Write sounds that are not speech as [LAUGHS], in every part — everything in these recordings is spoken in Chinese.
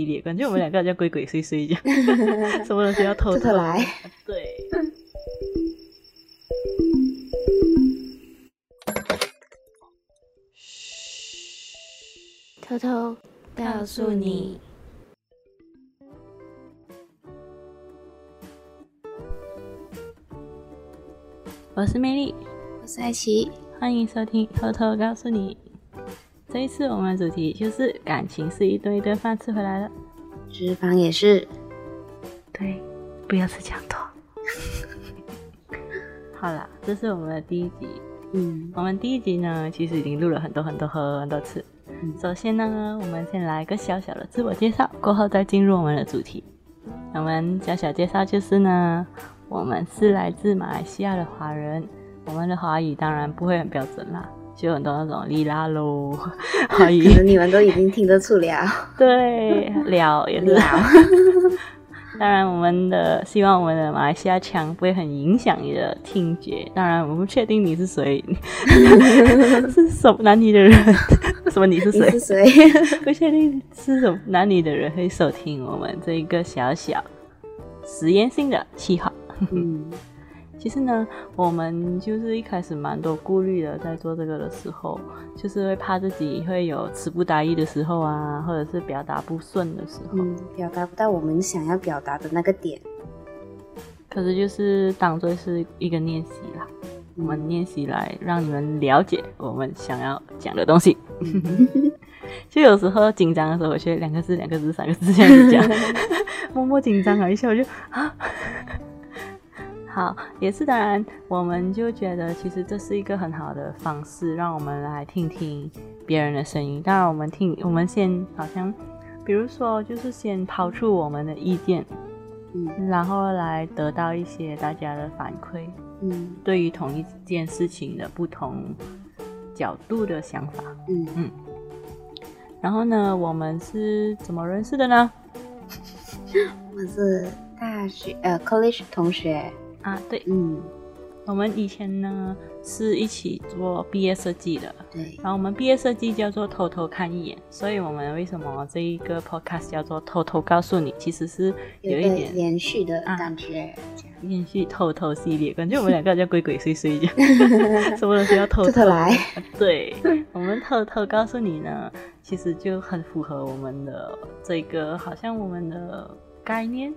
系列，感觉我们两个像鬼鬼祟祟一样，[LAUGHS] 什么东西要偷偷，来？对。偷偷告诉你，我是魅力，我是爱琪，欢迎收听《偷偷告诉你》。这一次我们的主题就是感情是一顿一顿饭吃回来的，脂肪也是。对，不要吃强多。[LAUGHS] 好啦，这是我们的第一集。嗯，我们第一集呢，其实已经录了很多很多很多次。嗯，首先呢，我们先来一个小小的自我介绍，过后再进入我们的主题。我们小小介绍就是呢，我们是来自马来西亚的华人，我们的华语当然不会很标准啦。就很多那种哩啦喽，可能你们都已经听得出了。对，了也是了。[LAUGHS] 当然，我们的希望我们的马来西亚腔不会很影响你的听觉。当然，我不确定你是谁，[LAUGHS] 是什么男女的人？[LAUGHS] 什么你是谁？是谁？不确定是什么男女的人会收听我们这一个小小实验性的计划。嗯。其实呢，我们就是一开始蛮多顾虑的，在做这个的时候，就是会怕自己会有词不达意的时候啊，或者是表达不顺的时候，嗯，表达不到我们想要表达的那个点。可是就是当做是一个练习啦，我们练习来让你们了解我们想要讲的东西。[LAUGHS] 就有时候紧张的时候，我觉得两个字、两个字、三个字这样子讲 [LAUGHS] [LAUGHS] 默默紧张了一下，我就啊。好，也是当然，我们就觉得其实这是一个很好的方式，让我们来听听别人的声音。当然，我们听，我们先好像，比如说，就是先抛出我们的意见，嗯，然后来得到一些大家的反馈，嗯，对于同一件事情的不同角度的想法，嗯嗯。然后呢，我们是怎么认识的呢？[LAUGHS] 我们是大学呃，college 同学。啊，对，嗯，我们以前呢是一起做毕业设计的，对，然后我们毕业设计叫做偷偷看一眼，所以我们为什么这一个 podcast 叫做偷偷告诉你，其实是有一点延续的感觉，啊、延续偷偷系列，感觉我们两个叫鬼鬼祟祟一样，[LAUGHS] 什么东西要偷偷来？对，我们偷偷告诉你呢，其实就很符合我们的这个，好像我们的概念。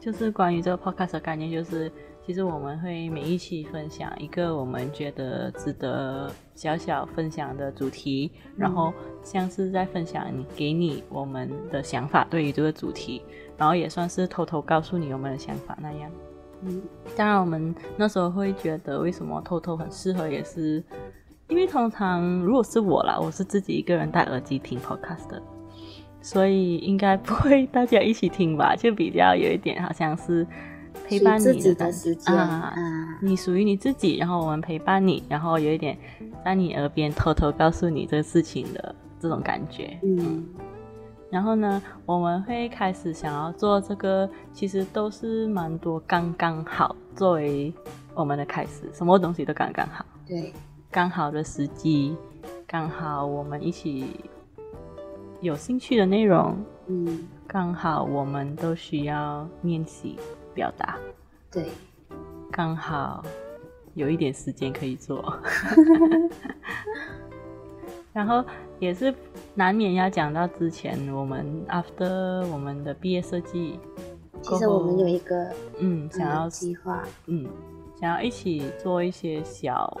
就是关于这个 podcast 的概念，就是其实我们会每一期分享一个我们觉得值得小小分享的主题，嗯、然后像是在分享你给你我们的想法对于这个主题，然后也算是偷偷告诉你我们的想法那样。嗯，当然我们那时候会觉得为什么偷偷很适合，也是因为通常如果是我啦，我是自己一个人戴耳机听 podcast 的。所以应该不会大家一起听吧，[LAUGHS] 就比较有一点好像是陪伴你的，时间啊，你属于你自己，然后我们陪伴你，然后有一点在你耳边偷偷告诉你这个事情的这种感觉。嗯，然后呢，我们会开始想要做这个，其实都是蛮多刚刚好作为我们的开始，什么东西都刚刚好。对，刚好的时机，刚好我们一起。有兴趣的内容，嗯，刚好我们都需要练习表达，对，刚好有一点时间可以做，[LAUGHS] 然后也是难免要讲到之前我们 after 我们的毕业设计，其实我们有一个嗯想要计划，嗯，想要一起做一些小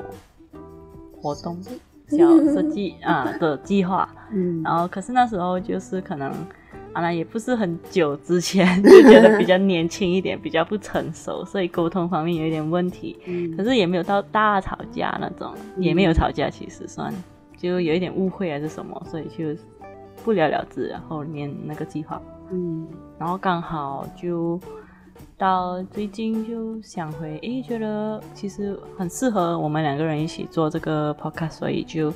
活动。小设计 [LAUGHS] 啊的计划，嗯，然后可是那时候就是可能，啊，也不是很久之前 [LAUGHS] 就觉得比较年轻一点，比较不成熟，所以沟通方面有一点问题，嗯，可是也没有到大吵架那种，也没有吵架，其实算就有一点误会还是什么，所以就不了了之，然后念那个计划，嗯，然后刚好就。到最近就想回，诶，觉得其实很适合我们两个人一起做这个 podcast，所以就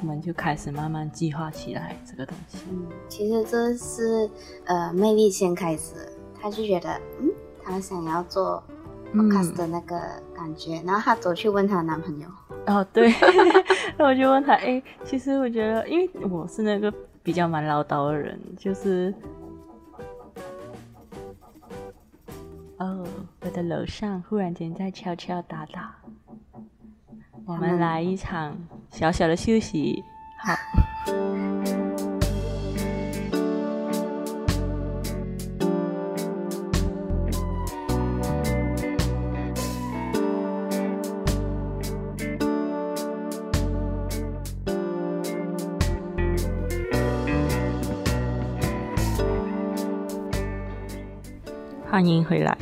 我们就开始慢慢计划起来这个东西。嗯，其实这是呃魅力先开始，他就觉得嗯，他想要做 podcast 的那个感觉，嗯、然后他走去问他男朋友。哦，对，[LAUGHS] 那我就问他，诶，其实我觉得，因为我是那个。比较蛮唠叨的人，就是的楼上忽然间在敲敲打打，我们来一场小小的休息，好。欢迎回来，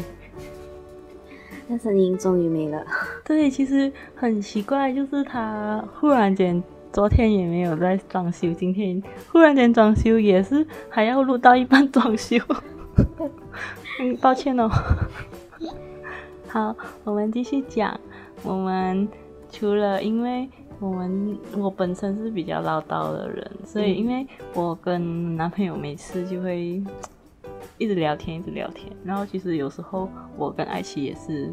那声音终于没了。[LAUGHS] 对，其实很奇怪，就是他忽然间昨天也没有在装修，今天忽然间装修也是还要录到一半装修。嗯，抱歉哦。[LAUGHS] 好，我们继续讲。我们除了因为我们我本身是比较唠叨的人，所以因为我跟男朋友每次就会。一直聊天，一直聊天，然后其实有时候我跟艾奇也是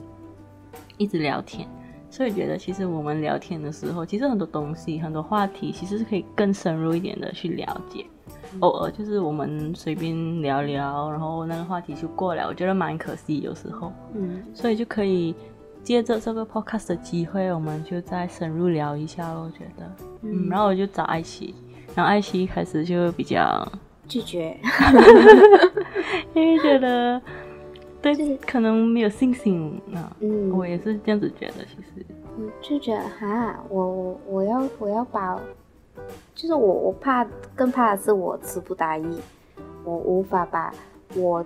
一直聊天，所以觉得其实我们聊天的时候，其实很多东西、很多话题，其实是可以更深入一点的去了解。嗯、偶尔就是我们随便聊聊，然后那个话题就过了，我觉得蛮可惜有时候。嗯，所以就可以借着这个 podcast 的机会，我们就再深入聊一下咯。我觉得，嗯，嗯，然后我就找艾奇，然后艾奇一开始就比较。拒绝，[LAUGHS] 因为觉得对，就是可能没有信心啊。嗯，我也是这样子觉得。其实，我就觉得哈，我我我要我要把，就是我我怕更怕的是我词不达意，我无法把我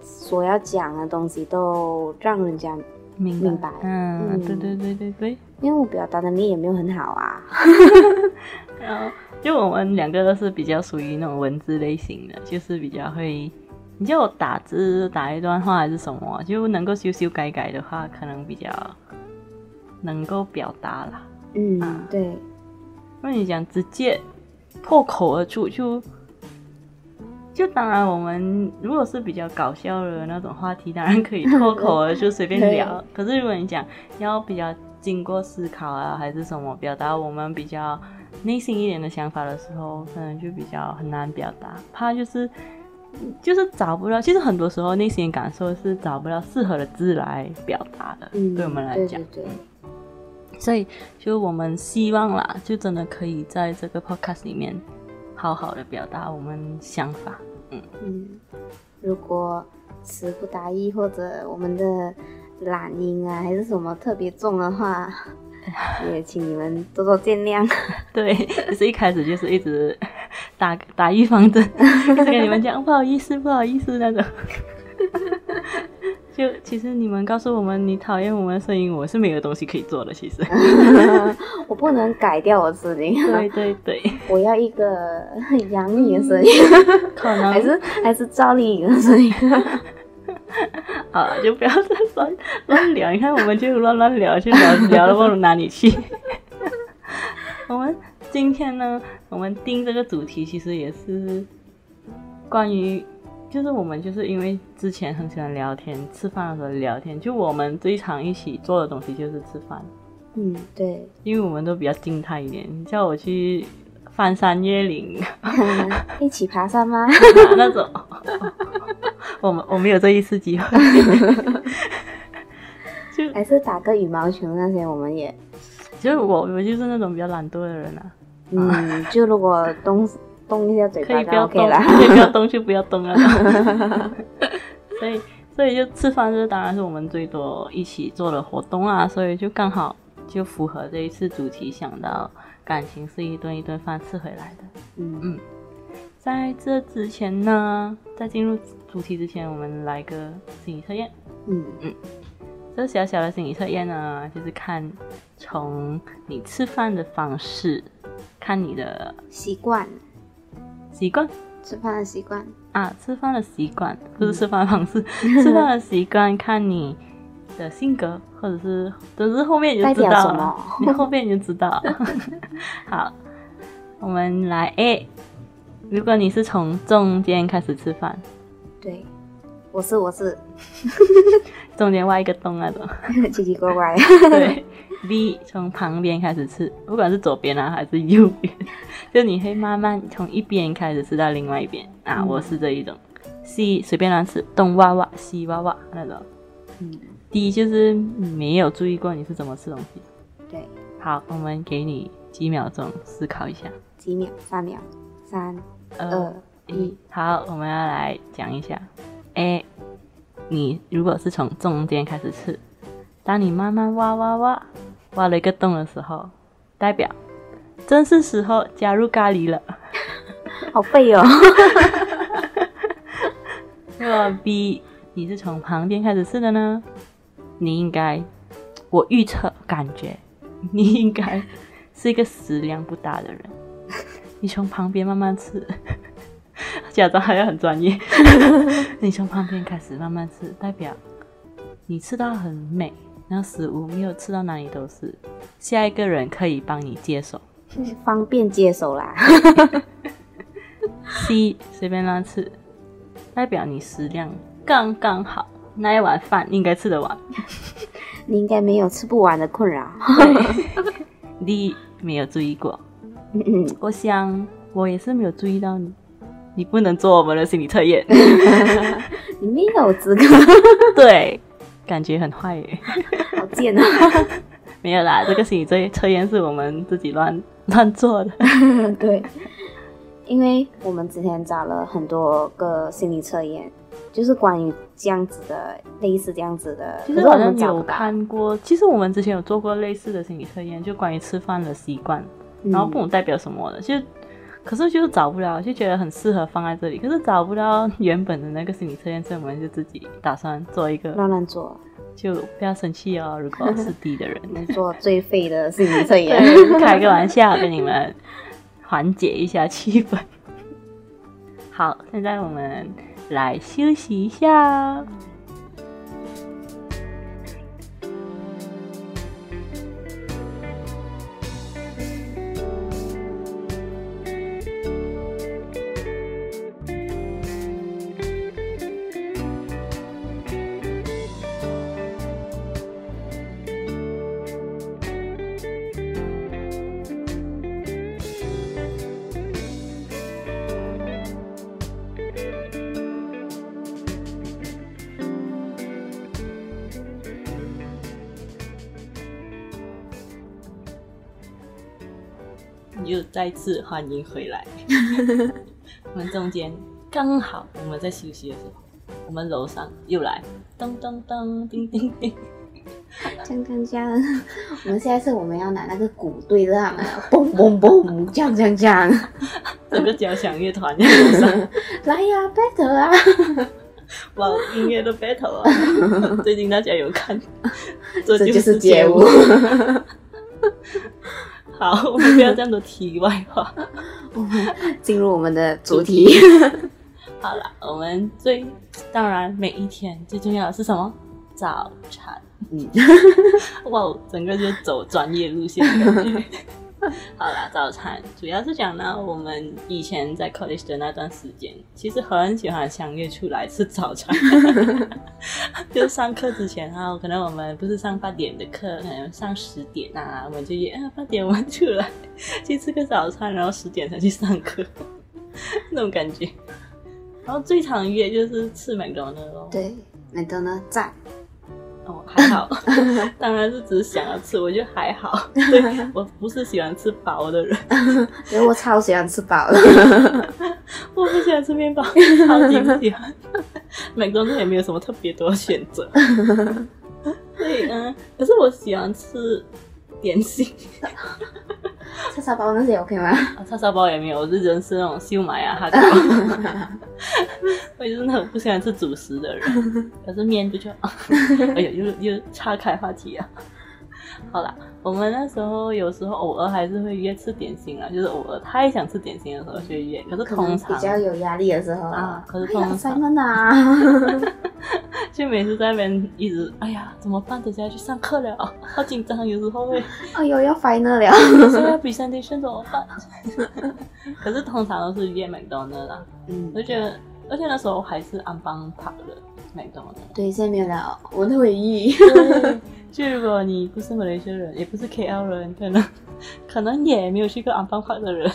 所要讲的东西都让人家明白。明白嗯，嗯，对对对对对，因为我表达能力也没有很好啊。然 [LAUGHS] 后。就我们两个都是比较属于那种文字类型的，就是比较会，你叫我打字打一段话还是什么，就能够修修改改的话，可能比较能够表达啦。嗯，啊、对。那你讲直接破口而出，就就当然我们如果是比较搞笑的那种话题，当然可以脱口而出随便聊。[LAUGHS] 可是如果你讲要比较经过思考啊，还是什么表达我们比较。内心一点的想法的时候，可能就比较很难表达，怕就是就是找不到。其实很多时候内心的感受是找不到适合的字来表达的，嗯，对我们来讲。对对对。所以就我们希望啦，就真的可以在这个 podcast 里面好好的表达我们想法。嗯嗯。如果词不达意或者我们的懒音啊还是什么特别重的话。[LAUGHS] 也请你们多多见谅。[LAUGHS] 对，就是一开始就是一直打打预防针，跟你们讲不好意思，不好意思那种。[LAUGHS] 就其实你们告诉我们你讨厌我们的声音，我是没有东西可以做的。其实我不能改掉我自己。对对对，我要一个杨幂的声音，可能还是还是赵丽颖的声音。[LAUGHS] 好了，就不要再乱乱聊。你看，我们就乱乱聊，就聊聊到不知哪里去。[LAUGHS] 我们今天呢，我们定这个主题其实也是关于，就是我们就是因为之前很喜欢聊天，吃饭的时候聊天，就我们最常一起做的东西就是吃饭。嗯，对，因为我们都比较静态一点，叫我去翻山越岭，一起爬山吗？那种。我们我们有这一次机会，[LAUGHS] 就还是打个羽毛球那些，我们也，就我我就是那种比较懒惰的人啊。嗯，就如果动动一下嘴巴，可以不要动，可以不要动就不要动了。[LAUGHS] 所以所以就吃饭，这当然是我们最多一起做的活动啊，所以就刚好就符合这一次主题，想到感情是一顿一顿饭吃回来的。嗯嗯。在这之前呢，在进入主题之前，我们来个心理测验。嗯嗯，这小小的心理测验呢，就是看从你吃饭的方式，看你的习惯，习惯吃饭的习惯啊，吃饭的习惯不是吃饭的方式，嗯、吃饭的习惯看你的性格，或者是都是后面你就知道了，你后面你就知道。[LAUGHS] 好，我们来 A。如果你是从中间开始吃饭，对，我是我是，中间挖一个洞那种，[LAUGHS] 奇奇怪怪。[LAUGHS] 对，B 从旁边开始吃，不管是左边啊还是右边，就你会慢慢从一边开始吃到另外一边啊。嗯、我是这一种。C 随便乱吃，东挖挖西挖挖那种。嗯。D 就是没有注意过你是怎么吃东西。对。好，我们给你几秒钟思考一下。几秒？三秒。三二一。好，我们要来讲一下。A，你如果是从中间开始吃，当你慢慢挖挖挖挖了一个洞的时候，代表正是时候加入咖喱了。[LAUGHS] 好废哦。[LAUGHS] 如果 B，你是从旁边开始吃的呢？你应该，我预测感觉，你应该是一个食量不大的人。[LAUGHS] 你从旁边慢慢吃。[LAUGHS] 假装还要很专业，[LAUGHS] 你从旁边开始慢慢吃，代表你吃到很美，然后食物没有吃到哪里都是，下一个人可以帮你接手，方便接手啦。C 随便乱吃，代表你食量刚刚好，那一碗饭应该吃得完，[LAUGHS] 你应该没有吃不完的困扰。[LAUGHS] 你没有注意过，我想我也是没有注意到你。你不能做我们的心理测验，[LAUGHS] 你没有资格。对，感觉很坏耶，好贱啊！没有啦，这个心理测测验是我们自己乱乱做的。对，因为我们之前找了很多个心理测验，就是关于这样子的，类似这样子的。其实好像有看过，其实我们之前有做过类似的心理测验，就关于吃饭的习惯，然后不能代表什么的，其实。可是就是找不了，就觉得很适合放在这里。可是找不到原本的那个心理测验，所以我们就自己打算做一个乱乱做，就不要生气哦。如果是低的人，[LAUGHS] 做最废的心理测验，[LAUGHS] 开个玩笑跟你们缓解一下气氛。好，现在我们来休息一下。再次欢迎回来。[LAUGHS] 我们中间刚好我们在休息的时候，我们楼上又来咚咚咚叮叮叮，锵锵锵。我们下一次我们要拿那个鼓对着他们，嘣嘣嘣，锵锵锵。整个交响乐团在楼上来呀，battle 啊！[LAUGHS] 哇，音乐的 battle 啊！[LAUGHS] 最近大家有看？这就是街舞。[LAUGHS] 好，我们不要这样多题外话，我 [LAUGHS] 们进入我们的主题。[LAUGHS] 好了，我们最当然每一天最重要的是什么？早餐。嗯，哇，整个就走专业路线的感觉。[LAUGHS] 好啦，早餐主要是讲呢，我们以前在 college 的那段时间，其实很喜欢相约出来吃早餐。[LAUGHS] 就上课之前啊，可能我们不是上八点的课，可能上十点啊，我们就约啊八点我们出来去吃个早餐，然后十点才去上课，[LAUGHS] 那种感觉。然后最常约就是吃麦当劳咯。对，麦当劳赞。哦，还好，[LAUGHS] 当然是只是想要吃，我觉得还好。[LAUGHS] 对，我不是喜欢吃薄的人，因为我超喜欢吃薄的。[LAUGHS] 我不喜欢吃面包，超级不喜欢。麦当劳也没有什么特别多选择。对，嗯，可是我喜欢吃点心。叉烧包那些 OK 吗？叉烧包也没有，我是人吃那种秀麦啊，哈。我也是那种不喜欢吃主食的人，可是面就就……哎呀，又又岔开话题啊。好啦，我们那时候有时候偶尔还是会约吃点心啊，就是偶尔太想吃点心的时候去约。可是通常比较有压力的时候啊，可是通常塞闷啊，[LAUGHS] 就每次在那边一直哎呀，怎么办？等下要去上课了，好紧张，有时候会 [LAUGHS] 哎呦要 final 了，有时候要 [LAUGHS] presentation 怎么办？可是通常都是约麦当劳啦，嗯，我就觉得而且那时候还是安邦跑的对，现在没有了，我的回忆。[LAUGHS] 就如果你不是马来西亚人，也不是 KL 人，可能可能也没有去过安邦跑的人，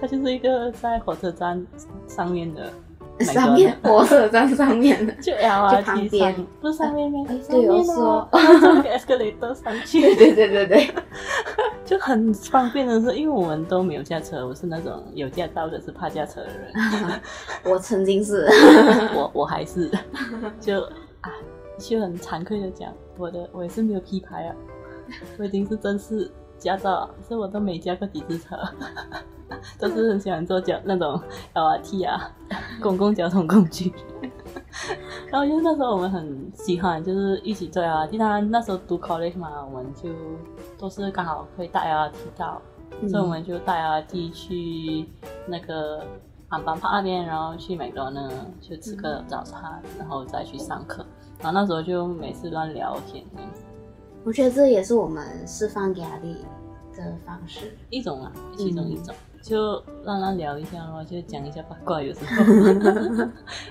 他就是一个在火车站上面的。上面火车站上面的，[LAUGHS] 就 LRT 上，不是上面吗？对，我说，坐个 escalator 上去，对对对对对，就很方便的是，因为我们都没有驾车，我是那种有驾照的是怕驾车的人。[LAUGHS] 我曾经是，[LAUGHS] 我我还是，就啊，就很惭愧的讲，我的我也是没有 P 牌啊，我已经是正式驾照，可是我都没驾过几次车。[LAUGHS] 都是很喜欢坐交那种 LRT 啊，[LAUGHS] 公共交通工具。[LAUGHS] 然后因为那时候我们很喜欢，就是一起坐 LRT。当然那时候读 college 嘛，我们就都是刚好可以搭 LRT 到，嗯、所以我们就搭 LRT 去那个安邦帕那边，然后去美国呢去吃个早餐，然后再去上课。然后那时候就每次乱聊天这样子。我觉得这也是我们释放压力的方式一种啊，其中一种。嗯就让他聊一下咯，就讲一下八卦，有时候。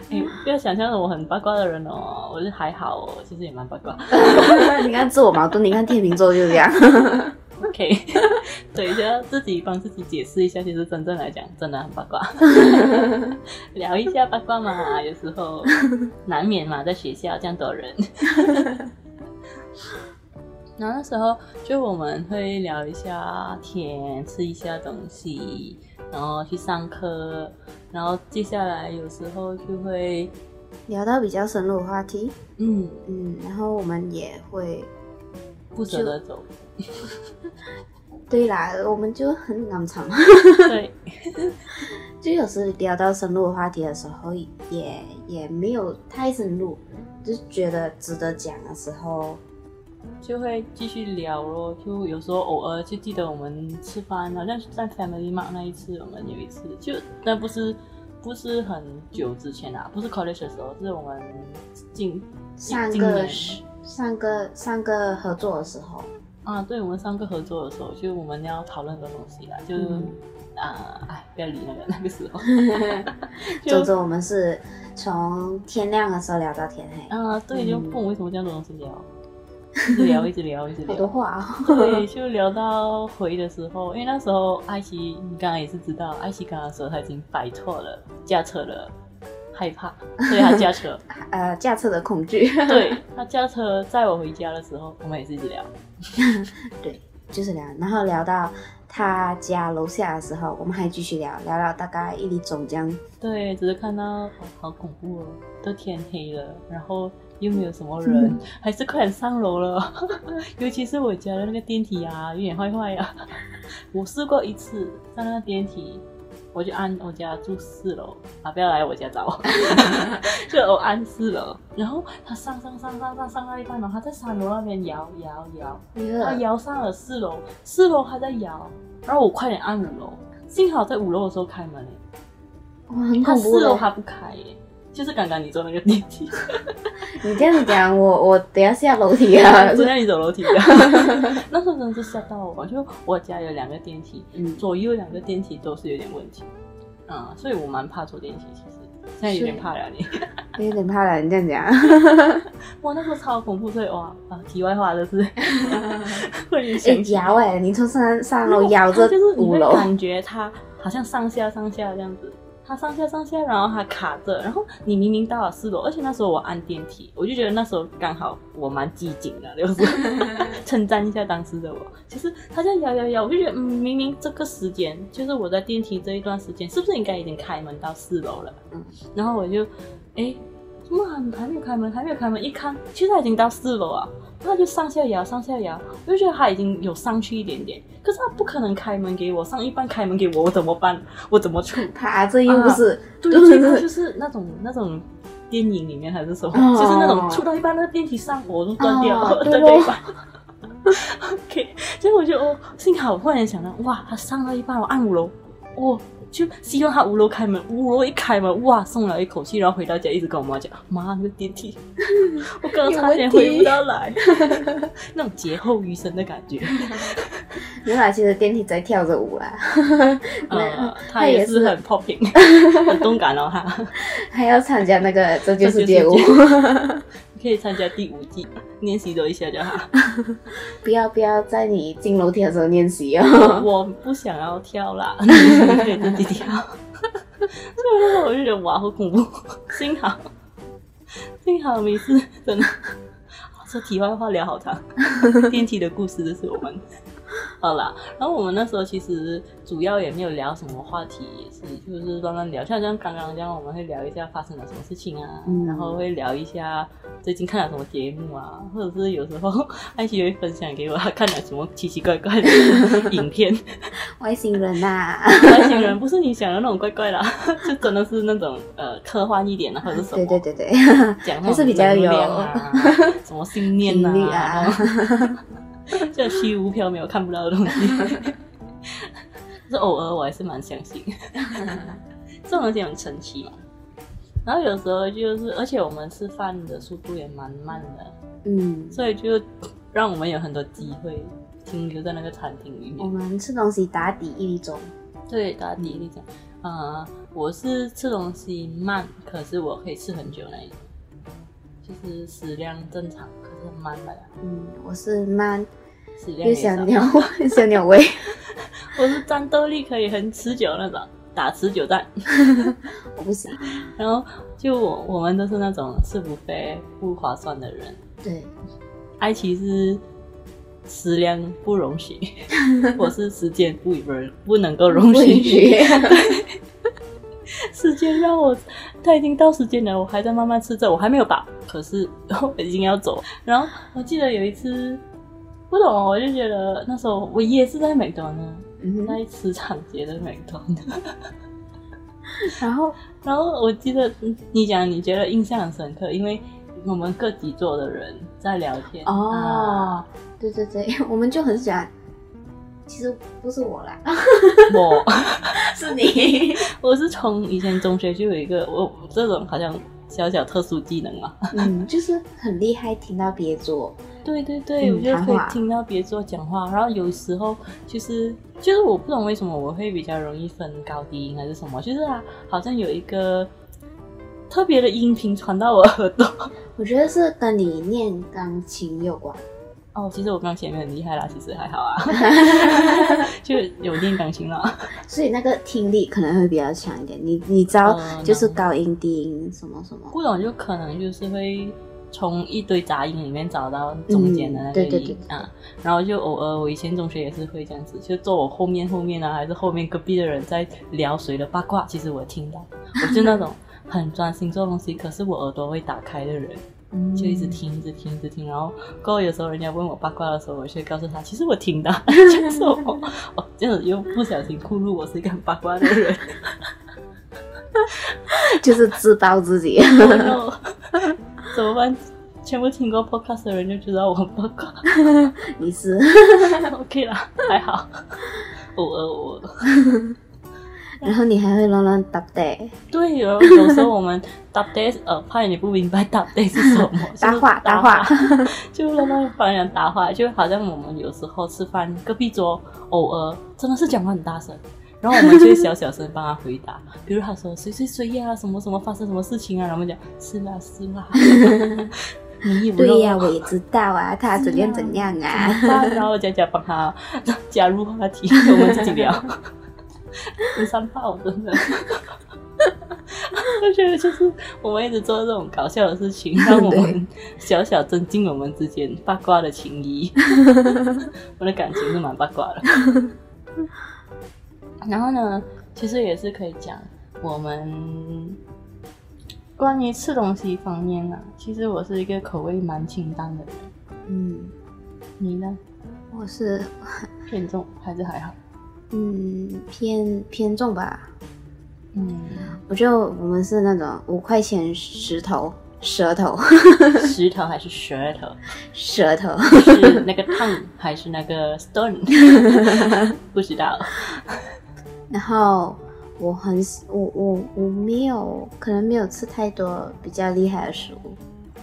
你、欸，不要想象我很八卦的人哦，我就还好哦，其实也蛮八卦。[LAUGHS] 你看自我矛盾，你看天秤座就是这样。[LAUGHS] OK，等一下自己帮自己解释一下，其实真正来讲，真的很八卦。[LAUGHS] 聊一下八卦嘛，有时候难免嘛，在学校这样多人。然后那时候就我们会聊一下天，吃一下东西，然后去上课，然后接下来有时候就会聊到比较深入的话题，嗯嗯，然后我们也会不舍得走。[LAUGHS] 对啦，我们就很难长，[LAUGHS] 对，[LAUGHS] 就有时聊到深入的话题的时候，也也没有太深入，就觉得值得讲的时候。就会继续聊咯，就有时候偶尔就记得我们吃饭，好像在 Family Mart 那一次，我们有一次就，那不是不是很久之前啊，不是 College 的时候，是我们进上个上个上个合作的时候。啊，对，我们上个合作的时候，就我们要讨论的东西啦，就、嗯、啊，哎，不要理那个那个时候，[LAUGHS] [LAUGHS] 总之我们是从天亮的时候聊到天黑。啊，对，就不懂为什么这样的东西聊。一直聊，一直聊，一直聊。好多话啊！对，就聊到回的时候，因为那时候艾希，你刚刚也是知道，艾希刚刚说他已经摆脱了驾车的害怕，[LAUGHS] 所以他驾车。呃，驾车的恐惧。对，[LAUGHS] 他驾车载我回家的时候，我们也是一直聊。对，就是聊，然后聊到他家楼下的时候，我们还继续聊，聊聊大概一粒钟这样。对，只是看到哦，好恐怖哦，都天黑了，然后。又没有什么人，嗯、还是快点上楼了。[LAUGHS] 尤其是我家的那个电梯啊，有点坏坏呀。[LAUGHS] 我试过一次上那个电梯，我就按我家住四楼。啊，不要来我家找。我，[LAUGHS] 就我按四楼，然后他上上上上上上到一半，然后他在三楼那边摇摇摇，他摇上了四楼，四楼还在摇，然后我快点按五楼，幸好在五楼的时候开门，哇，很恐怖，他四楼他不开耶。就是刚刚你坐那个电梯，[LAUGHS] 你这样子讲，我我等下下楼梯啊，[LAUGHS] 等下你走楼梯啊。那时候真的是吓到我，就我家有两个电梯，嗯，左右两个电梯都是有点问题，啊、嗯，所以我蛮怕坐电梯，其实现在有点怕了你，有点怕了，你这样讲，[LAUGHS] 哇，那时候超恐怖，所以哇啊，题外话就是会摇哎，你从上上楼咬着五楼，感觉它好像上下上下这样子。它上下上下，然后它卡着，然后你明明到了四楼，而且那时候我按电梯，我就觉得那时候刚好我蛮机警的，就是 [LAUGHS] 称赞一下当时的我。其实它在摇摇摇，我就觉得嗯，明明这个时间就是我在电梯这一段时间，是不是应该已经开门到四楼了？嗯，然后我就哎，怎么还还没有开门？还没有开门？一看，其实它已经到四楼啊。他就上下摇，上下摇，我就觉得他已经有上去一点点，可是他不可能开门给我，上一半开门给我，我怎么办？我怎么出？他这又不是，啊、对，对他就是那种那种电影里面还是什么，哦、就是那种出到一半那个电梯上我都断掉了，哦、对对吧？[LAUGHS] OK，结果我就哦，幸好我忽然想到，哇，他上到一半，我按五楼，哦。就希望他五楼开门，五楼一开门，哇，松了一口气，然后回到家一直跟我妈讲，妈，那个电梯，[LAUGHS] 我刚刚差点回不到来，[LAUGHS] 那种劫后余生的感觉。[LAUGHS] 原来，其实电梯在跳着舞啦。呃，他也是。很 popping，很动感哦，他还要参加那个这就是街舞，可以参加第五季，练习多一下就好。不要不要在你进楼梯的时候练习哦。我不想要跳啦，你可以自己跳。所以我就觉得哇，好恐怖。幸好幸好没事，真的。这题外话聊好长，电梯的故事的是我们。[LAUGHS] 好啦，然后我们那时候其实主要也没有聊什么话题，也是就是乱乱聊，像像刚刚这样，我们会聊一下发生了什么事情啊，嗯、然后会聊一下最近看了什么节目啊，或者是有时候 [LAUGHS] 艾希会分享给我他看了什么奇奇怪怪的 [LAUGHS] 影片。外星人呐、啊，外星人不是你想的那种怪怪的，就真的是那种呃科幻一点的，或者是什么？对对对对，讲还是比较有啊什么信念呐啊。[LAUGHS] 这虚无缥缈看不到的东西，[LAUGHS] 是偶尔我还是蛮相信，[LAUGHS] 这种东西很神奇嘛。然后有时候就是，而且我们吃饭的速度也蛮慢的，嗯，所以就让我们有很多机会停留在那个餐厅里面。我们吃东西打底一粒钟，对，打底一粒钟。啊、嗯，我是吃东西慢，可是我可以吃很久那一种。就是食量正常，可是很慢的呀。嗯，我是慢，食量也小鸟，[LAUGHS] 小鸟胃。[LAUGHS] 我是战斗力可以很持久那种，打持久战。[LAUGHS] 我不行。然后就我我们都是那种吃不肥不划算的人。对，艾琪是食量不容许，我是时间不不不能够容许。[LAUGHS] 时间让我，他已经到时间了，我还在慢慢吃着，我还没有饱，可是 [LAUGHS] 我已经要走。然后我记得有一次，不懂，我就觉得那时候我也是在美团呢，嗯、在磁场街的美团。[LAUGHS] 然后，然后我记得你讲你觉得印象很深刻，因为我们各几座的人在聊天。哦，啊、对对对，我们就很喜欢。其实不是我啦，我 [LAUGHS] 是你。[LAUGHS] 我是从以前中学就有一个我这种好像小小特殊技能嘛，嗯，就是很厉害，听到别桌。对对对，嗯、我就可以听到别桌讲话，然后有时候就是就是我不懂为什么我会比较容易分高低音还是什么，就是啊，好像有一个特别的音频传到我耳朵。[LAUGHS] 我觉得是跟你念钢琴有关。哦，其实我钢琴也很厉害啦，其实还好啊，[LAUGHS] 就有练钢琴啦，所以那个听力可能会比较强一点。你你知道，就是高音、低音什么什么，不懂就可能就是会从一堆杂音里面找到中间的那个音、嗯、对对对啊。然后就偶尔，我以前中学也是会这样子，就坐我后面后面啊，还是后面隔壁的人在聊谁的八卦，其实我听到，我就那种很专心做东西，可是我耳朵会打开的人。就一直听，一直听，一直听，然后过后有时候人家问我八卦的时候，我就会告诉他，其实我听的，[LAUGHS] 就是我哦，这样子又不小心暴露我是一个很八卦的人，[LAUGHS] 就是自暴自弃。[LAUGHS] 怎么办？全部听过 podcast 的人就知道我很八卦。你是 OK 了，还好，偶尔偶尔。[LAUGHS] 然后你还会乱乱搭嗲，对，有有时候我们搭嗲，呃，怕你不明白搭嗲是什么，搭话搭话，[LAUGHS] 就乱乱帮人搭话，就好像我们有时候吃饭，隔壁桌偶尔真的是讲话很大声，然后我们就小小声帮他回答，比如他说谁谁谁呀，什么什么发生什么事情啊，然后我们讲是啦是啦，你有对呀，我也知道啊，他怎样怎样啊，[LAUGHS] 然后佳佳帮他加入话题，我们自己聊。第三炮真的，我觉得就是我们一直做这种搞笑的事情，让我们小小增进我们之间八卦的情谊。[LAUGHS] 我的感情是蛮八卦的。然后呢，其实也是可以讲我们关于吃东西方面呢、啊，其实我是一个口味蛮清淡的人。嗯，你呢？我是偏重还是还好？嗯，偏偏重吧。嗯，我觉得我们是那种五块钱石头舌头，石头还是舌头？舌头是那个 tongue 还是那个 stone？[LAUGHS] 不知道。然后我很我我我没有可能没有吃太多比较厉害的食物。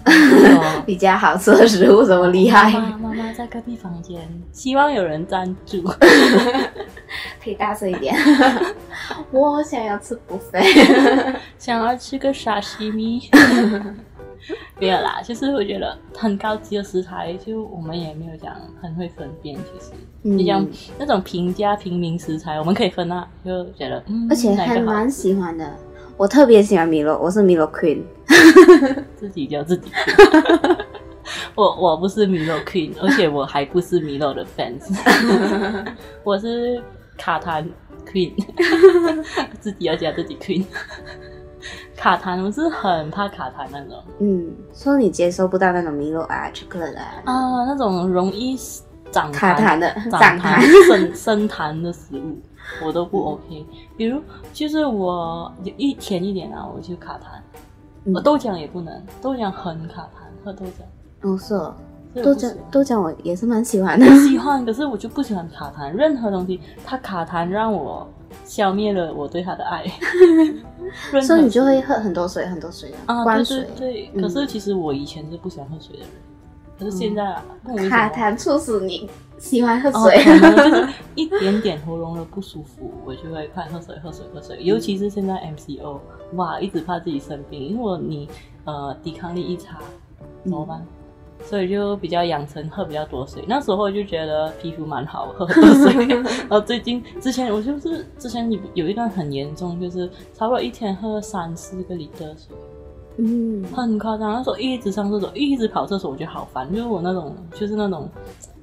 [LAUGHS] 比较好吃的食物，怎么厉害？妈妈在隔壁房间，希望有人赞助，[LAUGHS] 可以大声一点。[LAUGHS] 我想要吃 buffet，想要吃个沙西米。没有啦，其实我觉得很高级的食材，就我们也没有讲很会分辨。其实，你讲、嗯、那种平价平民食材，我们可以分啊，就觉得，嗯，而且还蛮喜欢的。我特别喜欢米洛，我是米洛 queen，[LAUGHS] 自己叫自己。[LAUGHS] 我我不是米洛 queen，而且我还不是米洛的 fans，[LAUGHS] 我是卡痰 queen，自己要加自己 queen。卡痰，我是很怕卡痰那种。嗯，说你接受不到那种米露啊、巧克力啊，啊，那种容易长卡痰的、长痰、生生痰的食物，我都不 OK。嗯、比如，就是我一甜一点啊，我就卡痰。我、嗯、豆浆也不能，豆浆很卡痰，喝豆浆。哦，是哦。豆浆，豆浆我也是蛮喜欢的。喜欢，[LAUGHS] 可是我就不喜欢卡痰。任何东西，它卡痰让我消灭了我对它的爱。[LAUGHS] 所以你就会喝很多水，很多水啊。对对对。可是其实我以前是不喜欢喝水的人，可是现在啊，卡痰促使你喜欢喝水。就是一点点喉咙的不舒服，我就会快喝水，喝水，喝水。尤其是现在 MCO，哇，一直怕自己生病。如果你呃抵抗力一差，怎么办？所以就比较养成喝比较多水，那时候就觉得皮肤蛮好，喝很多水。[LAUGHS] 然后最近之前我就是之前有有一段很严重，就是差不多一天喝三四个 liter 水，嗯，很夸张。那时候一直上厕所，一直跑厕所，我觉得好烦，就是我那种就是那种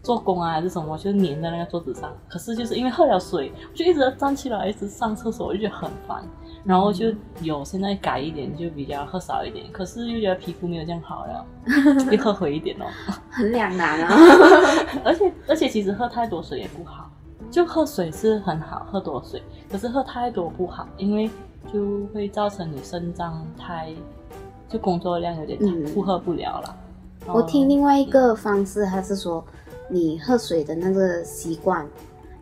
做工啊还是什么，就粘在那个桌子上。可是就是因为喝了水，我就一直要站起来，一直上厕所，我就觉得很烦。然后就有现在改一点，就比较喝少一点，可是又觉得皮肤没有这样好了，又 [LAUGHS] 喝回一点哦，很两难啊。[LAUGHS] 而且而且其实喝太多水也不好，就喝水是很好，喝多水，可是喝太多不好，因为就会造成你肾脏太就工作量有点负荷不了了。嗯、我听另外一个方式，他是说你喝水的那个习惯。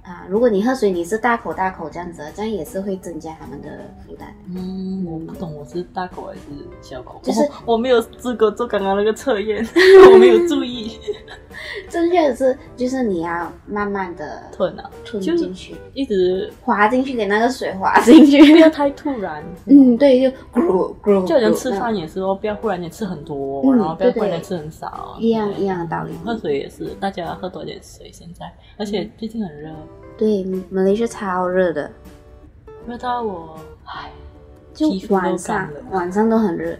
啊，如果你喝水，你是大口大口这样子，这样也是会增加他们的负担。嗯，我不懂我是大口还是小口，就是我，我没有资格做刚刚那个测验，[LAUGHS] 我没有注意。[LAUGHS] 正确的是，就是你要慢慢的吞啊，吞进去，一直滑进去，给那个水滑进去，不要太突然。[LAUGHS] 嗯，对，就咕咕，就好像吃饭也是哦，不要忽然间吃很多，然后不要忽然间吃很少，一样一样的道理。喝水也是，大家喝多点水，现在，而且最近很热。对，马来西亚超热的，热到我，唉，就晚上晚上都很热。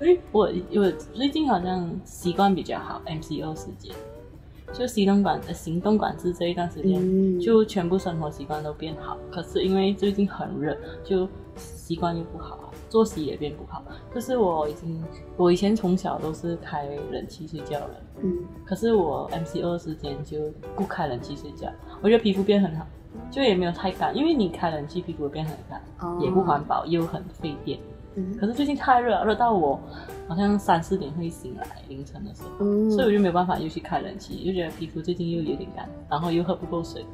哎，我我最近好像习惯比较好，MCO 时间，就行动管行动管制这一段时间，嗯、就全部生活习惯都变好。可是因为最近很热，就习惯又不好，作息也变不好。就是我已经，我以前从小都是开冷气睡觉了，嗯，可是我 MCO 时间就不开冷气睡觉。我觉得皮肤变很好，就也没有太干，因为你开冷气，皮肤会变很干，哦、也不环保，又很费电。嗯、可是最近太热，热到我好像三四点会醒来，凌晨的时候，嗯、所以我就没有办法又去开冷气，就觉得皮肤最近又有点干，然后又喝不够水，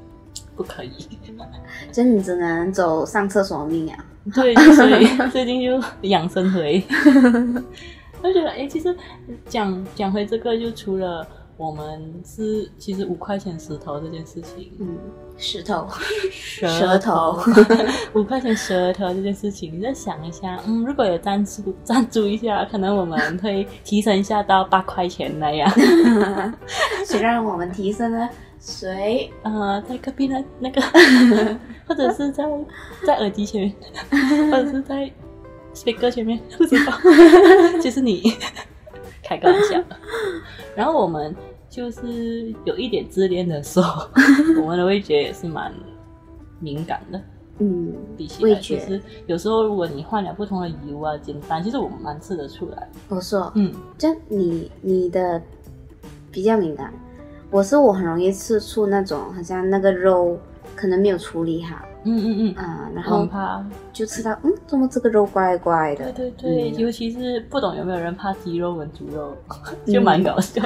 不可以。[LAUGHS] 所以你只能走上厕所的命啊。对，所以 [LAUGHS] 最近就养生回。[LAUGHS] 我就觉得，哎、欸，其实讲讲回这个，就除了。我们是其实五块钱石头这件事情，嗯，石头，舌头，[LAUGHS] 五块钱舌头这件事情，你再想一下，嗯，如果有赞助赞助一下，可能我们会提升一下到八块钱那样。谁让我们提升呢？谁？呃，在隔壁那那个，[LAUGHS] 或者是在在耳机前面，[LAUGHS] 或者是在 speaker 前面，不知道，就是你。开个玩笑，然后我们就是有一点自恋的时候，[LAUGHS] 我们的味觉也是蛮敏感的。嗯，比起来，其实有时候如果你换了不同的油啊、简单，其实我们蛮吃得出来。我说，嗯，就你你的比较敏感，我是我很容易吃出那种好像那个肉可能没有处理好。嗯嗯嗯啊，然后怕就吃到嗯，怎么这个肉怪怪的？对对对，嗯、尤其是不懂有没有人怕鸡肉跟猪肉，就蛮搞笑。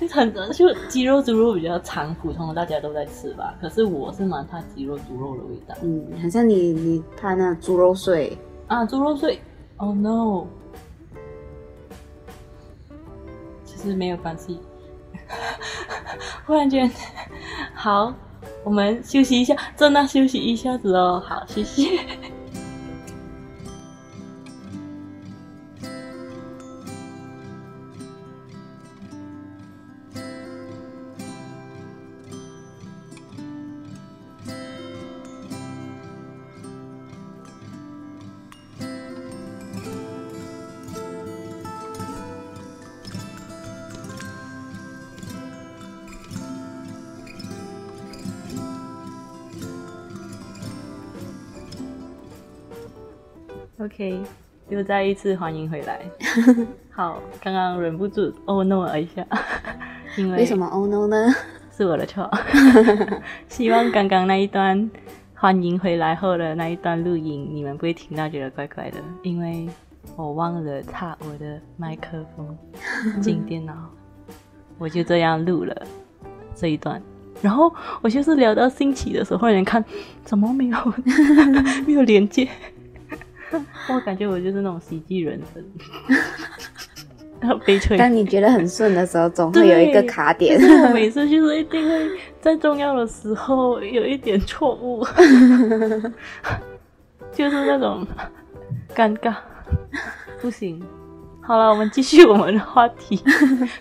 嗯、很就鸡肉猪肉比较常普通的大家都在吃吧，可是我是蛮怕鸡肉猪肉的味道。嗯，好像你你怕那猪肉碎啊，猪肉碎，Oh no！其实没有关系。[LAUGHS] 忽然间，好，我们休息一下，坐那休息一下子哦。好，谢谢。OK，又再一次欢迎回来。[LAUGHS] 好，刚刚忍不住 Oh no 了一下，[LAUGHS] 因为为什么 Oh no 呢？是我的错。[LAUGHS] 希望刚刚那一段欢迎回来后的那一段录音，你们不会听到觉得怪怪的，因为我忘了插我的麦克风进电脑，我就这样录了这一段。然后我就是聊到兴起的时候，忽然看怎么没有没有连接。[LAUGHS] 我感觉我就是那种喜剧人生，[LAUGHS] 悲催。当你觉得很顺的时候，总会有一个卡点。我每次就是一定会在重要的时候有一点错误，[LAUGHS] 就是那种尴尬。不行，好了，我们继续我们的话题。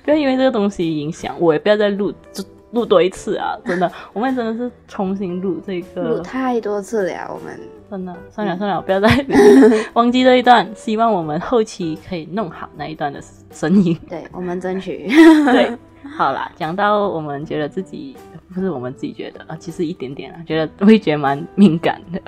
不要因为这个东西影响我，也不要再录，就录多一次啊！真的，我们真的是重新录这个，录太多次了，我们。真的，算了算了，不要再 [LAUGHS] 忘记这一段。希望我们后期可以弄好那一段的声音。对，我们争取。对，[LAUGHS] 好啦，讲到我们觉得自己不是我们自己觉得啊，其实一点点啊，觉得会觉得蛮敏感的。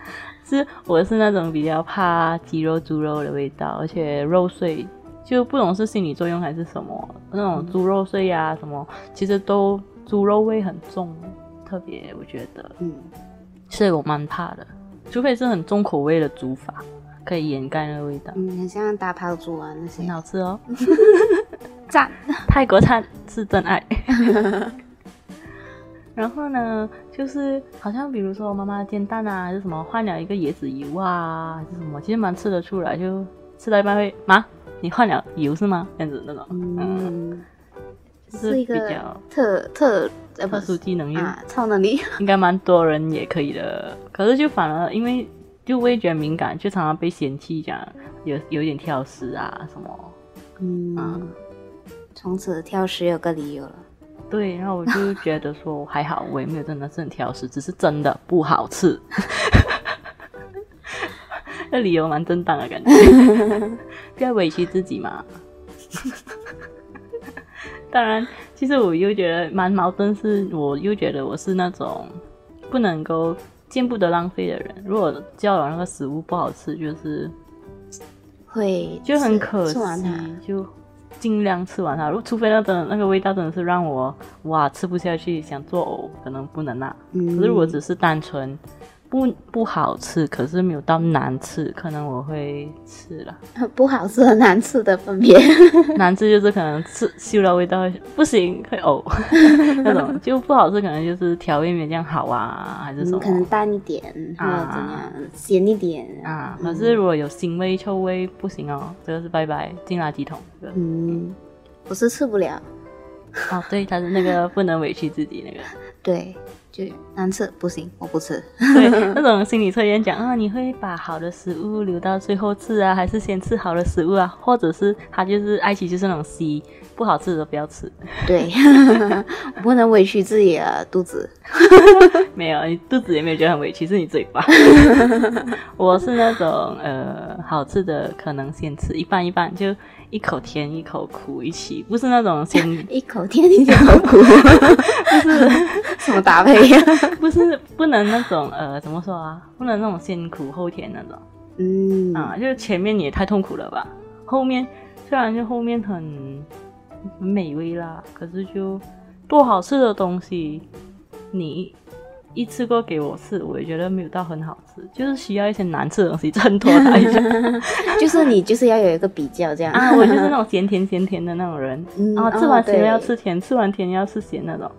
[LAUGHS] 是，我是那种比较怕鸡肉、猪肉的味道，而且肉碎就不懂是心理作用还是什么，那种猪肉碎呀、啊、什么，其实都猪肉味很重，特别我觉得，嗯，所以我蛮怕的。除非是很重口味的煮法，可以掩盖那个味道。嗯，很像打抛猪啊那些，很好吃哦。[LAUGHS] 赞，泰国菜是真爱。[LAUGHS] 然后呢，就是好像比如说妈妈煎蛋啊，还是什么换了一个椰子油啊，还是什么，其实蛮吃得出来。就吃到一半会，妈，你换了油是吗？这样子那种，嗯，是一个特特。特殊技能啊，超能力 [LAUGHS] 应该蛮多人也可以的。可是就反而因为就味觉敏感，就常常被嫌弃，讲有有点挑食啊什么。嗯，啊、从此挑食有个理由了。对，然后我就 [LAUGHS] 觉得说还好，我也没有真的是很挑食，只是真的不好吃。[LAUGHS] 那理由蛮正当的感觉，不要委屈自己嘛。当然，其实我又觉得蛮矛盾，是我又觉得我是那种不能够见不得浪费的人。如果叫了那个食物不好吃，就是会就很可惜，就尽量吃完它。如果除非那真的那个味道真的是让我哇吃不下去，想作呕，可能不能那。嗯，可是如果只是单纯。不不好吃，可是没有到难吃，可能我会吃了。[LAUGHS] 不好吃和难吃的分别，[LAUGHS] 难吃就是可能吃嗅到味道不行会呕 [LAUGHS] 那种，就不好吃可能就是调味没这样好啊，还是什么？可能淡一点啊，怎样咸一点啊。可是如果有腥味、臭味不行哦，这个是拜拜进垃圾桶。嗯，不是吃不了。哦，对，他是那个不能委屈自己那个。对。就难吃不行，我不吃。对，[LAUGHS] 那种心理测验讲啊，你会把好的食物留到最后吃啊，还是先吃好的食物啊？或者是他就是爱奇就是那种 C，不好吃的不要吃。对，我 [LAUGHS] 不能委屈自己的肚子。[LAUGHS] 没有，你肚子也没有觉得很委屈，是你嘴巴。我是那种呃，好吃的可能先吃一半一半就。一口甜一口苦一起，不是那种 [LAUGHS] 先一口甜一口苦，不是什么搭配呀？[LAUGHS] 不是不能那种呃，怎么说啊？不能那种先苦后甜那种。嗯啊，就是前面你也太痛苦了吧？后面虽然就后面很很美味啦，可是就多好吃的东西你。一次过给我吃，我也觉得没有到很好吃，就是需要一些难吃的东西衬托它一下。[LAUGHS] 就是你就是要有一个比较这样 [LAUGHS] 啊，我就是那种咸甜咸甜的那种人，嗯、然后吃完咸要吃甜，哦、吃完甜要吃咸那种，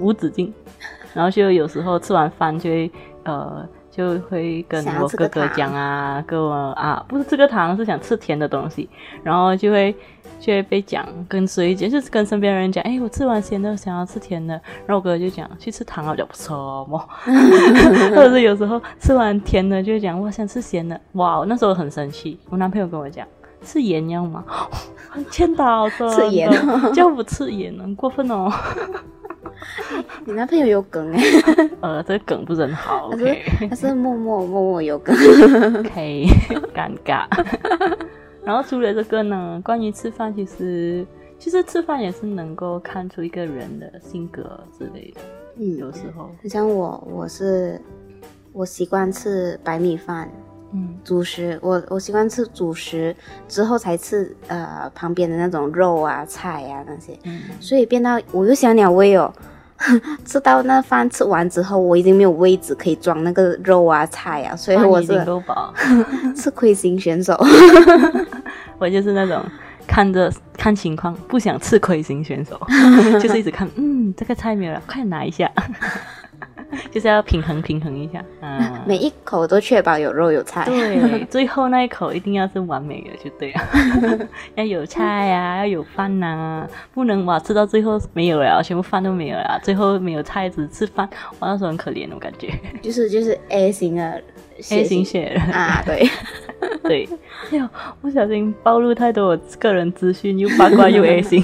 无止境。然后就有时候吃完饭就会呃。就会跟我哥哥讲啊，跟我啊，不是这个糖，是想吃甜的东西，然后就会就会被讲，跟谁讲，就是跟身边人讲，哎，我吃完咸的，想要吃甜的，然后我哥哥就讲去吃糖啊，就不吃哦，[LAUGHS] 或者是有时候吃完甜的，就讲我想吃咸的，哇，那时候很生气，我男朋友跟我讲，吃盐要吗？千岛的，吃盐，叫我吃盐，很过分哦。[LAUGHS] 你男朋友有梗哎，[LAUGHS] 呃，这个梗不是很好，他是他是默默默默有梗，[LAUGHS] OK，尴尬。然后除了这个呢，关于吃饭，其实其实吃饭也是能够看出一个人的性格之类的。嗯，有时候，像我，我是我习惯吃白米饭。嗯，主食我我习惯吃主食之后才吃呃旁边的那种肉啊菜啊那些，嗯，所以变到我又想鸟胃哦，[LAUGHS] 吃到那饭吃完之后，我已经没有位置可以装那个肉啊菜啊，所以我是够饱，[LAUGHS] 是亏型选手，[LAUGHS] 我就是那种看着看情况不想吃亏型选手，就是一直看，嗯，这个菜没有了，快拿一下。[LAUGHS] 就是要平衡平衡一下，嗯，[LAUGHS] 每一口都确保有肉有菜。对，[LAUGHS] 最后那一口一定要是完美的，就对了。要有菜啊，要有饭呐、啊，不能哇吃到最后没有了，全部饭都没有了，最后没有菜只吃饭，哇，那时候很可怜，我感觉。就是就是 A 型的 A 型血人啊，对对。哎呦，不小心暴露太多我个人资讯，又八卦又 A 型。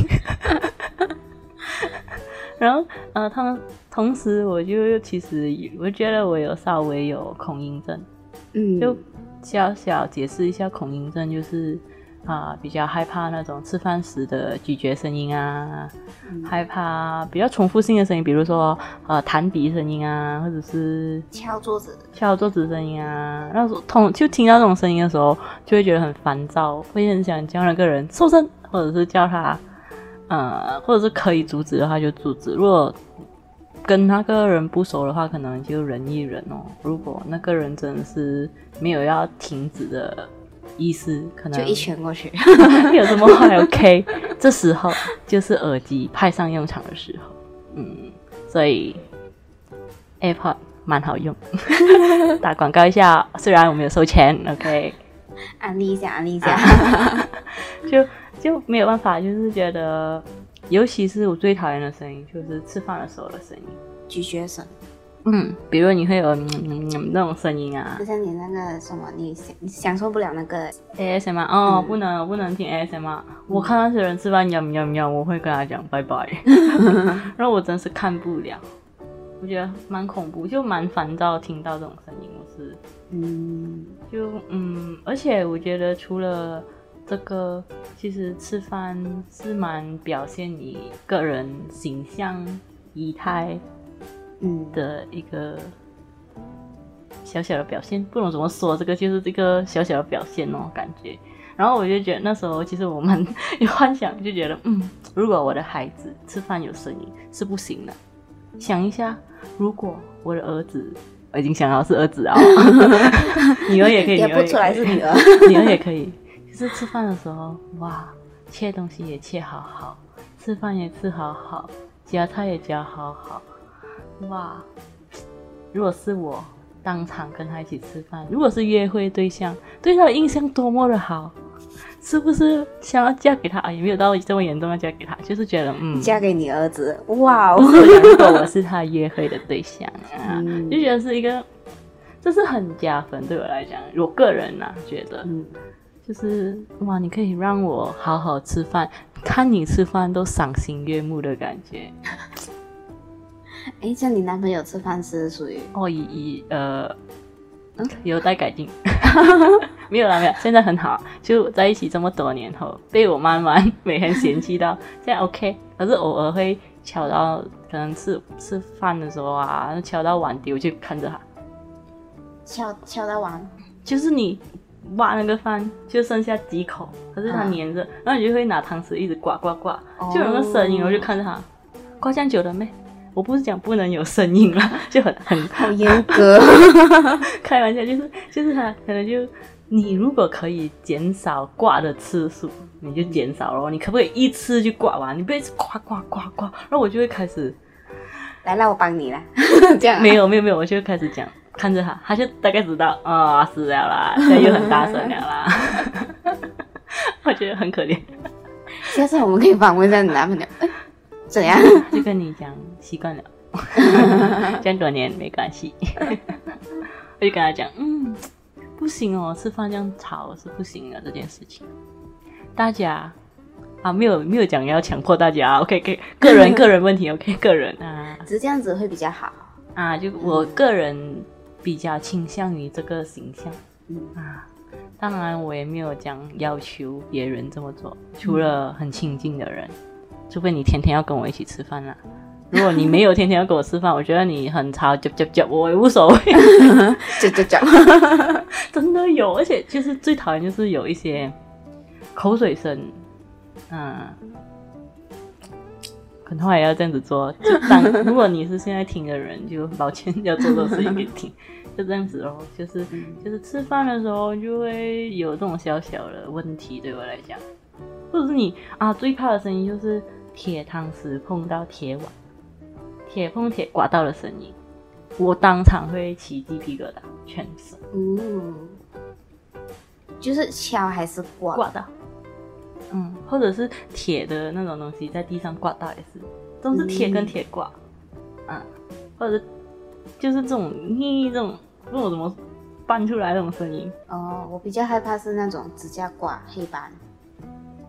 然后，呃，他们同时，我就其实我觉得我有稍微有恐音症，嗯，就小小解释一下恐音症，就是啊、呃，比较害怕那种吃饭时的咀嚼声音啊，嗯、害怕比较重复性的声音，比如说呃弹笔声音啊，或者是敲桌子、敲桌子声音啊，那时候同就听到这种声音的时候，就会觉得很烦躁，会很想叫那个人收声，或者是叫他。呃，或者是可以阻止的话就阻止。如果跟那个人不熟的话，可能就忍一忍哦。如果那个人真的是没有要停止的意思，可能就一拳过去。[LAUGHS] 有什么话 OK？这时候就是耳机派上用场的时候。嗯，所以 AirPod 蛮好用，[LAUGHS] 打广告一下，虽然我没有收钱，OK。安利一下，安利一下，[LAUGHS] 就。就没有办法，就是觉得，尤其是我最讨厌的声音，就是吃饭的时候的声音，咀嚼声。嗯，比如你会有嗯嗯嗯那种声音啊，就像你那个什么，你享你享受不了那个 ASMR 哦，嗯、不能不能听 ASMR。嗯、我看那些人吃饭喵喵喵，我会跟他讲拜拜。[LAUGHS] 然后我真是看不了，我觉得蛮恐怖，就蛮烦躁，听到这种声音，我是嗯，就嗯，而且我觉得除了。这个其实吃饭是蛮表现你个人形象、仪态，嗯的一个小小的表现，不懂怎么说，这个就是这个小小的表现哦，感觉。然后我就觉得那时候其实我们 [LAUGHS] 有幻想，就觉得嗯，如果我的孩子吃饭有声音是不行的。想一下，如果我的儿子，我已经想到是儿子啊，[LAUGHS] 女儿也可以，也不出来是女儿，[LAUGHS] 女儿也可以。是吃饭的时候，哇，切东西也切好好，吃饭也吃好好，夹菜也夹好好，哇！如果是我当场跟他一起吃饭，如果是约会对象，对他的印象多么的好，是不是想要嫁给他？啊，也没有到这么严重要嫁给他，就是觉得嗯，嫁给你儿子，哇！如果我是他约会的对象啊，嗯、就觉得是一个，这是很加分对我来讲，我个人呐、啊、觉得。嗯就是哇，你可以让我好好吃饭，看你吃饭都赏心悦目的感觉。[LAUGHS] 哎，像你男朋友吃饭是属于哦，以以呃，嗯，[LAUGHS] 有待改进。[LAUGHS] 没有啦，没有，现在很好。就在一起这么多年后，被我慢慢每天嫌弃到现在 OK，可是偶尔会敲到，可能吃吃饭的时候啊，敲到碗底，我就看着他，敲敲到碗，就是你。挖那个饭就剩下几口，可是它粘着，啊、然后你就会拿汤匙一直刮刮刮，就有那个声音，我就看着它，刮这样久了没？我不是讲不能有声音了，[LAUGHS] 就很很好严格，[LAUGHS] 开玩笑，就是就是他可能就你如果可以减少挂的次数，你就减少咯。你可不可以一次就挂完？你不要一直刮刮刮刮，然后我就会开始，来，那我帮你了，[LAUGHS] 这样、啊、没有没有没有，我就会开始讲。看着他，他就大概知道啊、哦，死了啦，[LAUGHS] 现在又很大声了啦。[LAUGHS] 我觉得很可怜。下次我们可以访问一下你男朋友，怎样？就跟你讲，习惯了，[LAUGHS] 这样多年没关系。我就跟他讲，嗯，不行哦，吃饭这样吵是不行的这件事情。大家啊，没有没有讲要强迫大家，OK，可以个人个人问题，OK，个人啊，只是这样子会比较好啊。就我个人比较倾向于这个形象，嗯啊。当然，我也没有讲要求别人这么做，除了很亲近的人，除非你天天要跟我一起吃饭啦。如果你没有天天要跟我吃饭，[LAUGHS] 我觉得你很吵，叫叫叫，我也无所谓，叫叫叫，[LAUGHS] 真的有，而且就是最讨厌就是有一些口水声，嗯，可能也要这样子做。就当如果你是现在听的人，就抱歉要做这个事情给你听。就这样子哦，就是、嗯、就是吃饭的时候就会有这种小小的问题，对我来讲，或者是你啊最怕的声音就是铁汤匙碰到铁碗，铁碰铁刮到的声音，我当场会起鸡皮疙瘩，全身。嗯，就是敲还是刮？刮到。嗯，或者是铁的那种东西在地上挂到也是，都是铁跟铁挂。嗯、啊，或者。就是这种咦，这种这种怎么搬出来这种声音？哦，我比较害怕是那种指甲挂黑板。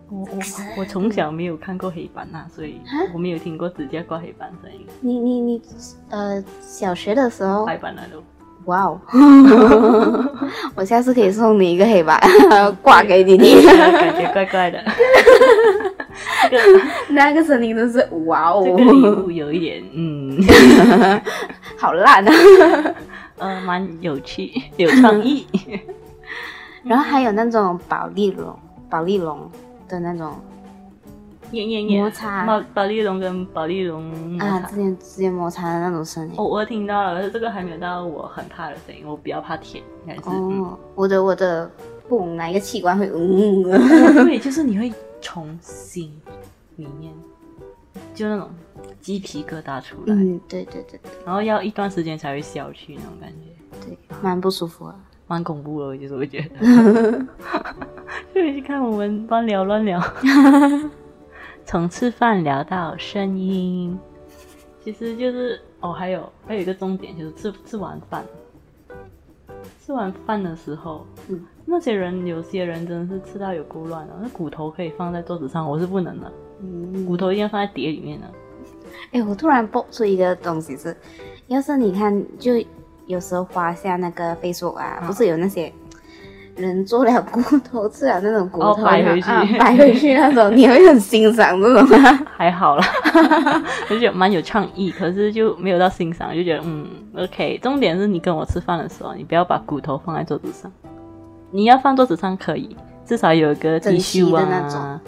我我我从小没有看过黑板呐、啊，所以我没有听过指甲挂黑板声音。你你你，呃，小学的时候。黑板那种。哇哦！[LAUGHS] 我下次可以送你一个黑板，[LAUGHS] 挂给你听。感觉怪怪的。这 [LAUGHS] 个那个声音都是哇哦，这个礼物有一点嗯。好烂啊！嗯、呃，蛮有趣，有创意。然后还有那种宝丽龙，宝丽龙的那种摩擦，保保丽龙跟宝丽龙啊，之间之间摩擦的那种声音。我我听到了，可是这个还没有到我很怕的声音，我比较怕铁。还是哦，嗯、我的我的不，哪一个器官会嗯？对，就是你会从心里面。就那种鸡皮疙瘩出来，嗯，对对对对，然后要一段时间才会消去那种感觉，对，蛮不舒服啊，蛮恐怖的，就是我觉得。就一看我们乱聊乱聊，从吃饭聊到声音，其实就是哦，还有还有一个重点就是吃吃完饭，吃完饭的时候，嗯，那些人有些人真的是吃到有够乱的，那骨头可以放在桌子上，我是不能的。嗯，骨头一定要放在碟里面的。哎、欸，我突然蹦出一个东西是，要是你看，就有时候滑下那个 Facebook 啊，啊。不是有那些人做了骨头，吃了那种骨头摆、哦、回去，摆、啊、回去那种，你会很欣赏这种吗？[LAUGHS] 还好啦，就觉得蛮有创意，可是就没有到欣赏，就觉得嗯，OK。重点是你跟我吃饭的时候，你不要把骨头放在桌子上，你要放桌子上可以，至少有一个提修啊。那种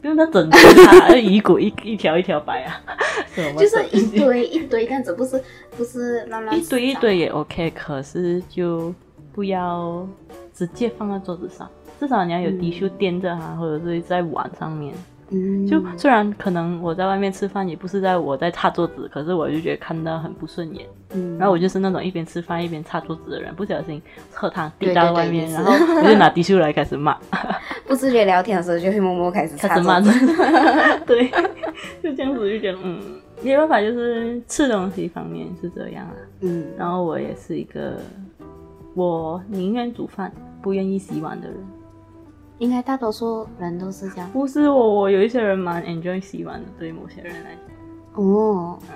不用它整只它，鱼骨一一条一条摆啊，[LAUGHS] 就是一堆一堆，这样子不是不是乱乱。一堆一堆也 OK，可是就不要直接放在桌子上，至少你要有滴数垫着它，或者是在碗上面。嗯，就虽然可能我在外面吃饭，也不是在我在擦桌子，可是我就觉得看到很不顺眼。嗯，然后我就是那种一边吃饭一边擦桌子的人，不小心喝汤滴到外面，然后我就拿滴数来开始骂。[LAUGHS] 不自觉聊天的时候就会默默开始擦桌子。[LAUGHS] 对，就这样子就觉得嗯，没办法，就是吃东西方面是这样啊。嗯，然后我也是一个我宁愿煮饭不愿意洗碗的人。应该大多数人都是这样。不是我，我有一些人蛮 enjoy 洗碗的，对某些人来讲。哦，嗯，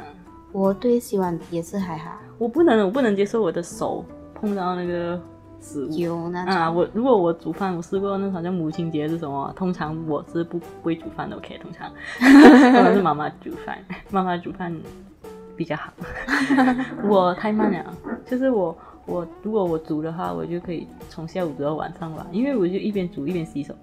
我对洗碗也是还好。我不能，我不能接受我的手碰到那个食物。啊，我如果我煮饭，我试过那好像母亲节是什么？通常我是不不会煮饭的，OK？通常 [LAUGHS] 通常是妈妈煮饭，妈妈煮饭比较好。[LAUGHS] 我太慢了，就是我。我如果我煮的话，我就可以从下午煮到晚上吧，因为我就一边煮一边洗手。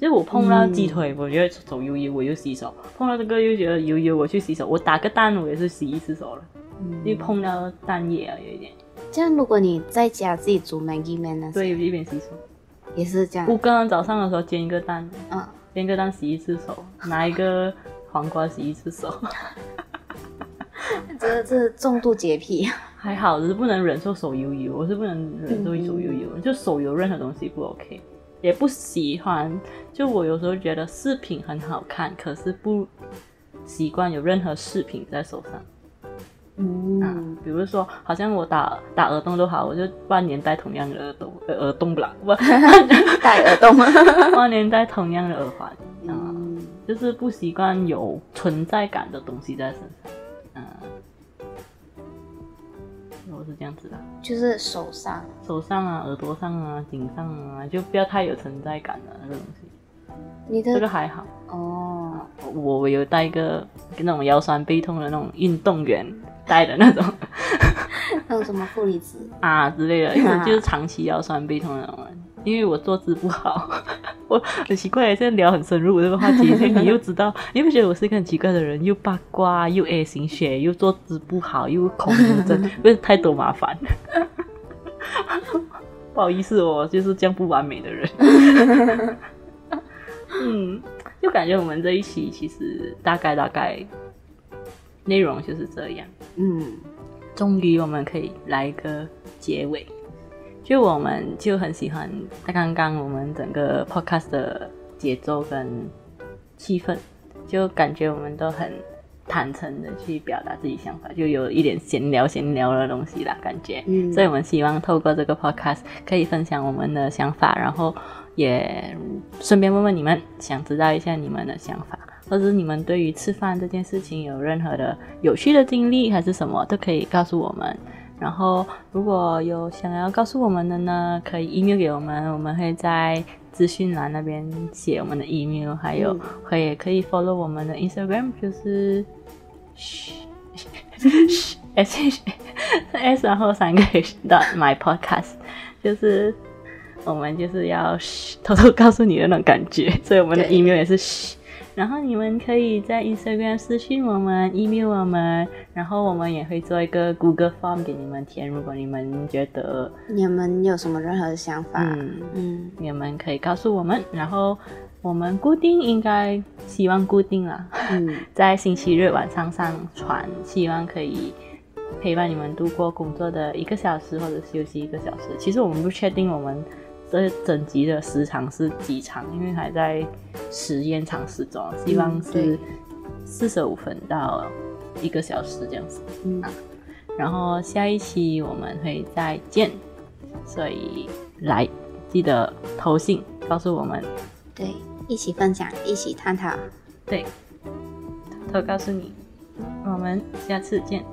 就是我碰到鸡腿，我觉得手油油，我就洗手；碰到这个又觉得油油，我去洗手。我打个蛋，我也是洗一次手了。嗯，因为碰到蛋液啊，有一点。这样，如果你在家自己煮 Maggi 面呢？对，一边洗手，也是这样。我刚刚早上的时候煎一个蛋，嗯，煎一个蛋洗一次手，拿一个黄瓜洗一次手。[LAUGHS] 这这重度洁癖。[LAUGHS] 还好，只是不能忍受手油油，我是不能忍受手油油，嗯、就手油任何东西不 OK，也不喜欢。就我有时候觉得饰品很好看，可是不习惯有任何饰品在手上。嗯、啊，比如说，好像我打打耳洞都好，我就万年戴同样的耳洞，呃，耳洞不啦，不 [LAUGHS] 戴耳洞，[LAUGHS] 万年戴同样的耳环，啊，嗯、就是不习惯有存在感的东西在身上，这样子的，就是手上，手上啊，耳朵上啊，颈上啊，就不要太有存在感的那个东西。你的这个还好哦，我有带一个那种腰酸背痛的那种运动员。带的那种，[LAUGHS] 还有什么负离子啊之类的，因为就是长期腰酸背痛的那种。因为我坐姿不好，我很奇怪，现在聊很深入这个话题，[LAUGHS] 所以你又知道，你不觉得我是一个很奇怪的人？又八卦，又 A 型血，又坐姿不好，又恐惧症，[LAUGHS] 不是太多麻烦。[LAUGHS] 不好意思，我就是这样不完美的人。嗯，就感觉我们这一期其实大概大概。内容就是这样，嗯，终于我们可以来一个结尾。就我们就很喜欢刚刚我们整个 podcast 的节奏跟气氛，就感觉我们都很坦诚的去表达自己想法，就有一点闲聊闲聊的东西啦，感觉。嗯，所以我们希望透过这个 podcast 可以分享我们的想法，然后也顺便问问你们，想知道一下你们的想法。或者你们对于吃饭这件事情有任何的有趣的经历，还是什么，都可以告诉我们。然后如果有想要告诉我们的呢，可以 email 给我们，我们会在资讯栏那边写我们的 email，还有可以可以 follow 我们的 Instagram，就是 s s 然后三个 dot my podcast，就是我们就是要偷偷告诉你的那种感觉，所以我们的 email 也是。然后你们可以在 Instagram 私信我们，email 我们，然后我们也会做一个 Google Form 给你们填。如果你们觉得你们有什么任何的想法，嗯嗯，你们可以告诉我们。然后我们固定应该希望固定了，嗯，[LAUGHS] 在星期日晚上上传，希望可以陪伴你们度过工作的一个小时或者休息一个小时。其实我们不确定我们。这整集的时长是几长？因为还在实验尝试中，希望是四十五分到一个小时这样子。嗯，然后下一期我们会再见，所以来记得投信告诉我们，对，一起分享，一起探讨，对，偷偷告诉你，我们下次见。